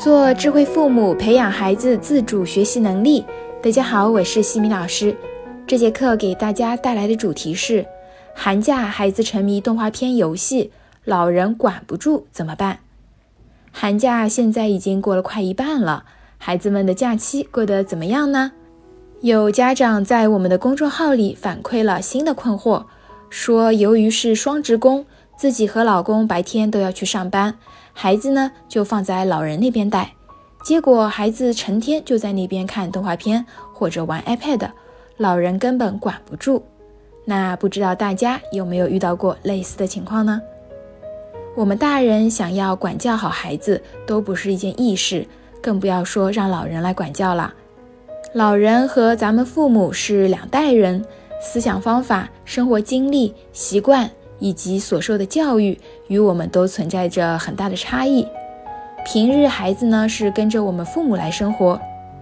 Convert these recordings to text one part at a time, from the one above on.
做智慧父母，培养孩子自主学习能力。大家好，我是西米老师。这节课给大家带来的主题是：寒假孩子沉迷动画片、游戏，老人管不住怎么办？寒假现在已经过了快一半了，孩子们的假期过得怎么样呢？有家长在我们的公众号里反馈了新的困惑，说由于是双职工，自己和老公白天都要去上班。孩子呢，就放在老人那边带，结果孩子成天就在那边看动画片或者玩 iPad，老人根本管不住。那不知道大家有没有遇到过类似的情况呢？我们大人想要管教好孩子都不是一件易事，更不要说让老人来管教了。老人和咱们父母是两代人，思想方法、生活经历、习惯。以及所受的教育与我们都存在着很大的差异。平日孩子呢是跟着我们父母来生活，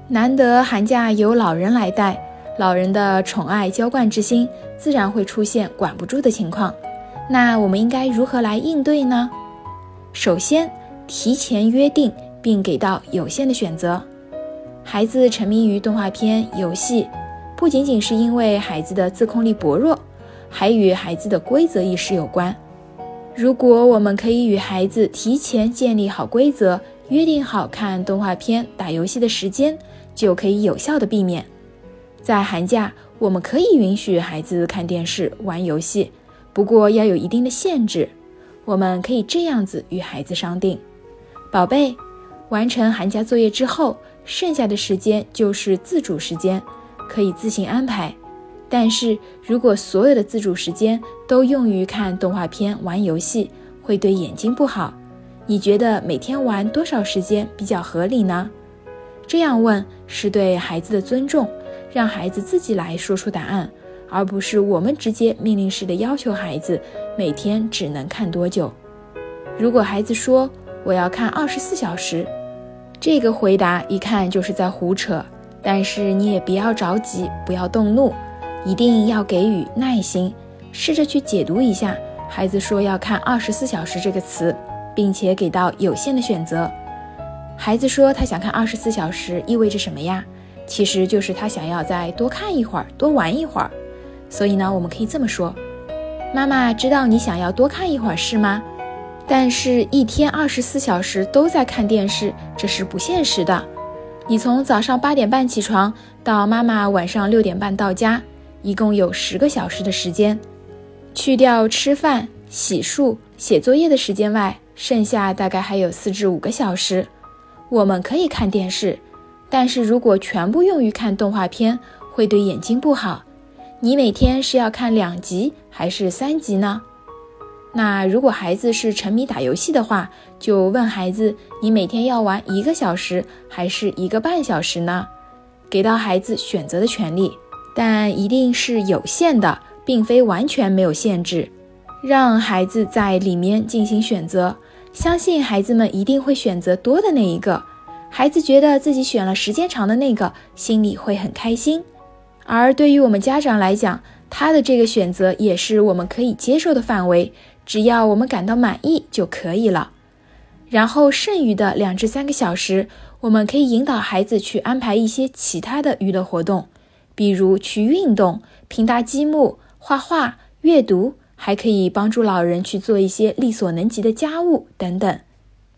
难得寒假由老人来带，老人的宠爱娇惯之心自然会出现管不住的情况。那我们应该如何来应对呢？首先，提前约定并给到有限的选择。孩子沉迷于动画片、游戏，不仅仅是因为孩子的自控力薄弱。还与孩子的规则意识有关。如果我们可以与孩子提前建立好规则，约定好看动画片、打游戏的时间，就可以有效的避免。在寒假，我们可以允许孩子看电视、玩游戏，不过要有一定的限制。我们可以这样子与孩子商定：宝贝，完成寒假作业之后，剩下的时间就是自主时间，可以自行安排。但是如果所有的自主时间都用于看动画片、玩游戏，会对眼睛不好。你觉得每天玩多少时间比较合理呢？这样问是对孩子的尊重，让孩子自己来说出答案，而不是我们直接命令式的要求孩子每天只能看多久。如果孩子说我要看二十四小时，这个回答一看就是在胡扯。但是你也不要着急，不要动怒。一定要给予耐心，试着去解读一下孩子说要看二十四小时这个词，并且给到有限的选择。孩子说他想看二十四小时，意味着什么呀？其实就是他想要再多看一会儿，多玩一会儿。所以呢，我们可以这么说：妈妈知道你想要多看一会儿是吗？但是，一天二十四小时都在看电视，这是不现实的。你从早上八点半起床，到妈妈晚上六点半到家。一共有十个小时的时间，去掉吃饭、洗漱、写作业的时间外，剩下大概还有四至五个小时。我们可以看电视，但是如果全部用于看动画片，会对眼睛不好。你每天是要看两集还是三集呢？那如果孩子是沉迷打游戏的话，就问孩子：你每天要玩一个小时还是一个半小时呢？给到孩子选择的权利。但一定是有限的，并非完全没有限制，让孩子在里面进行选择。相信孩子们一定会选择多的那一个。孩子觉得自己选了时间长的那个，心里会很开心。而对于我们家长来讲，他的这个选择也是我们可以接受的范围，只要我们感到满意就可以了。然后剩余的两至三个小时，我们可以引导孩子去安排一些其他的娱乐活动。比如去运动、拼搭积木、画画、阅读，还可以帮助老人去做一些力所能及的家务等等，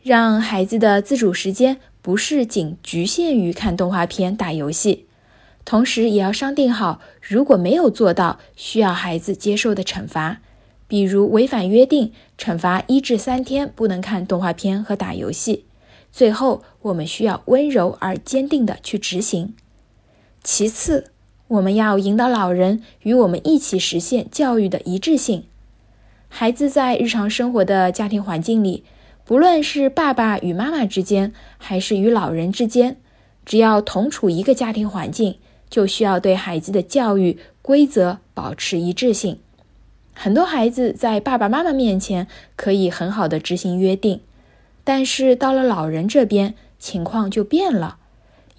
让孩子的自主时间不是仅局限于看动画片、打游戏。同时，也要商定好，如果没有做到，需要孩子接受的惩罚，比如违反约定，惩罚一至三天不能看动画片和打游戏。最后，我们需要温柔而坚定地去执行。其次。我们要引导老人与我们一起实现教育的一致性。孩子在日常生活的家庭环境里，不论是爸爸与妈妈之间，还是与老人之间，只要同处一个家庭环境，就需要对孩子的教育规则保持一致性。很多孩子在爸爸妈妈面前可以很好的执行约定，但是到了老人这边，情况就变了。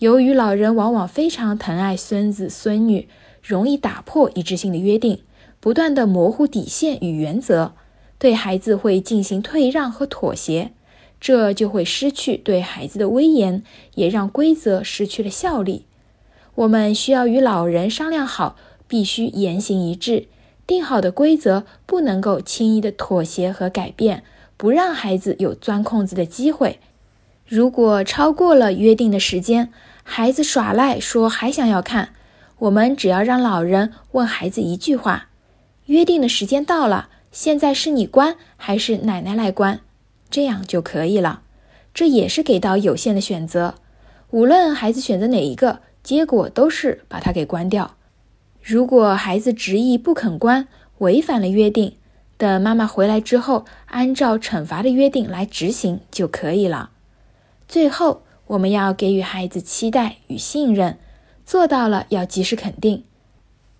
由于老人往往非常疼爱孙子孙女，容易打破一致性的约定，不断的模糊底线与原则，对孩子会进行退让和妥协，这就会失去对孩子的威严，也让规则失去了效力。我们需要与老人商量好，必须言行一致。定好的规则不能够轻易的妥协和改变，不让孩子有钻空子的机会。如果超过了约定的时间，孩子耍赖说还想要看，我们只要让老人问孩子一句话：“约定的时间到了，现在是你关还是奶奶来关？”这样就可以了。这也是给到有限的选择，无论孩子选择哪一个，结果都是把他给关掉。如果孩子执意不肯关，违反了约定，等妈妈回来之后，按照惩罚的约定来执行就可以了。最后，我们要给予孩子期待与信任，做到了要及时肯定。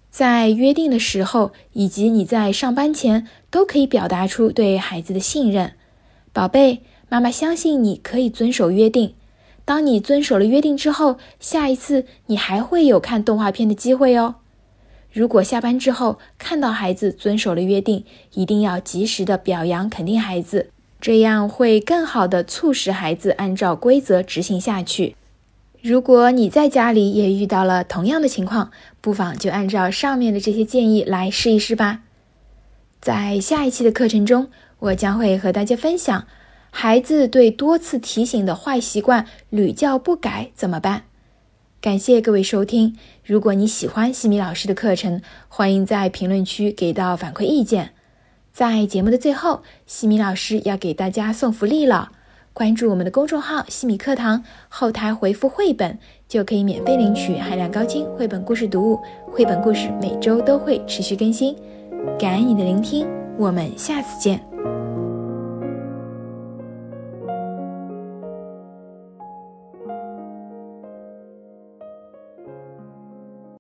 在约定的时候，以及你在上班前，都可以表达出对孩子的信任。宝贝，妈妈相信你可以遵守约定。当你遵守了约定之后，下一次你还会有看动画片的机会哦。如果下班之后看到孩子遵守了约定，一定要及时的表扬肯定孩子，这样会更好的促使孩子按照规则执行下去。如果你在家里也遇到了同样的情况，不妨就按照上面的这些建议来试一试吧。在下一期的课程中，我将会和大家分享，孩子对多次提醒的坏习惯屡教不改怎么办。感谢各位收听。如果你喜欢西米老师的课程，欢迎在评论区给到反馈意见。在节目的最后，西米老师要给大家送福利了。关注我们的公众号“西米课堂”，后台回复“绘本”就可以免费领取海量高清绘本故事读物。绘本故事每周都会持续更新。感恩你的聆听，我们下次见。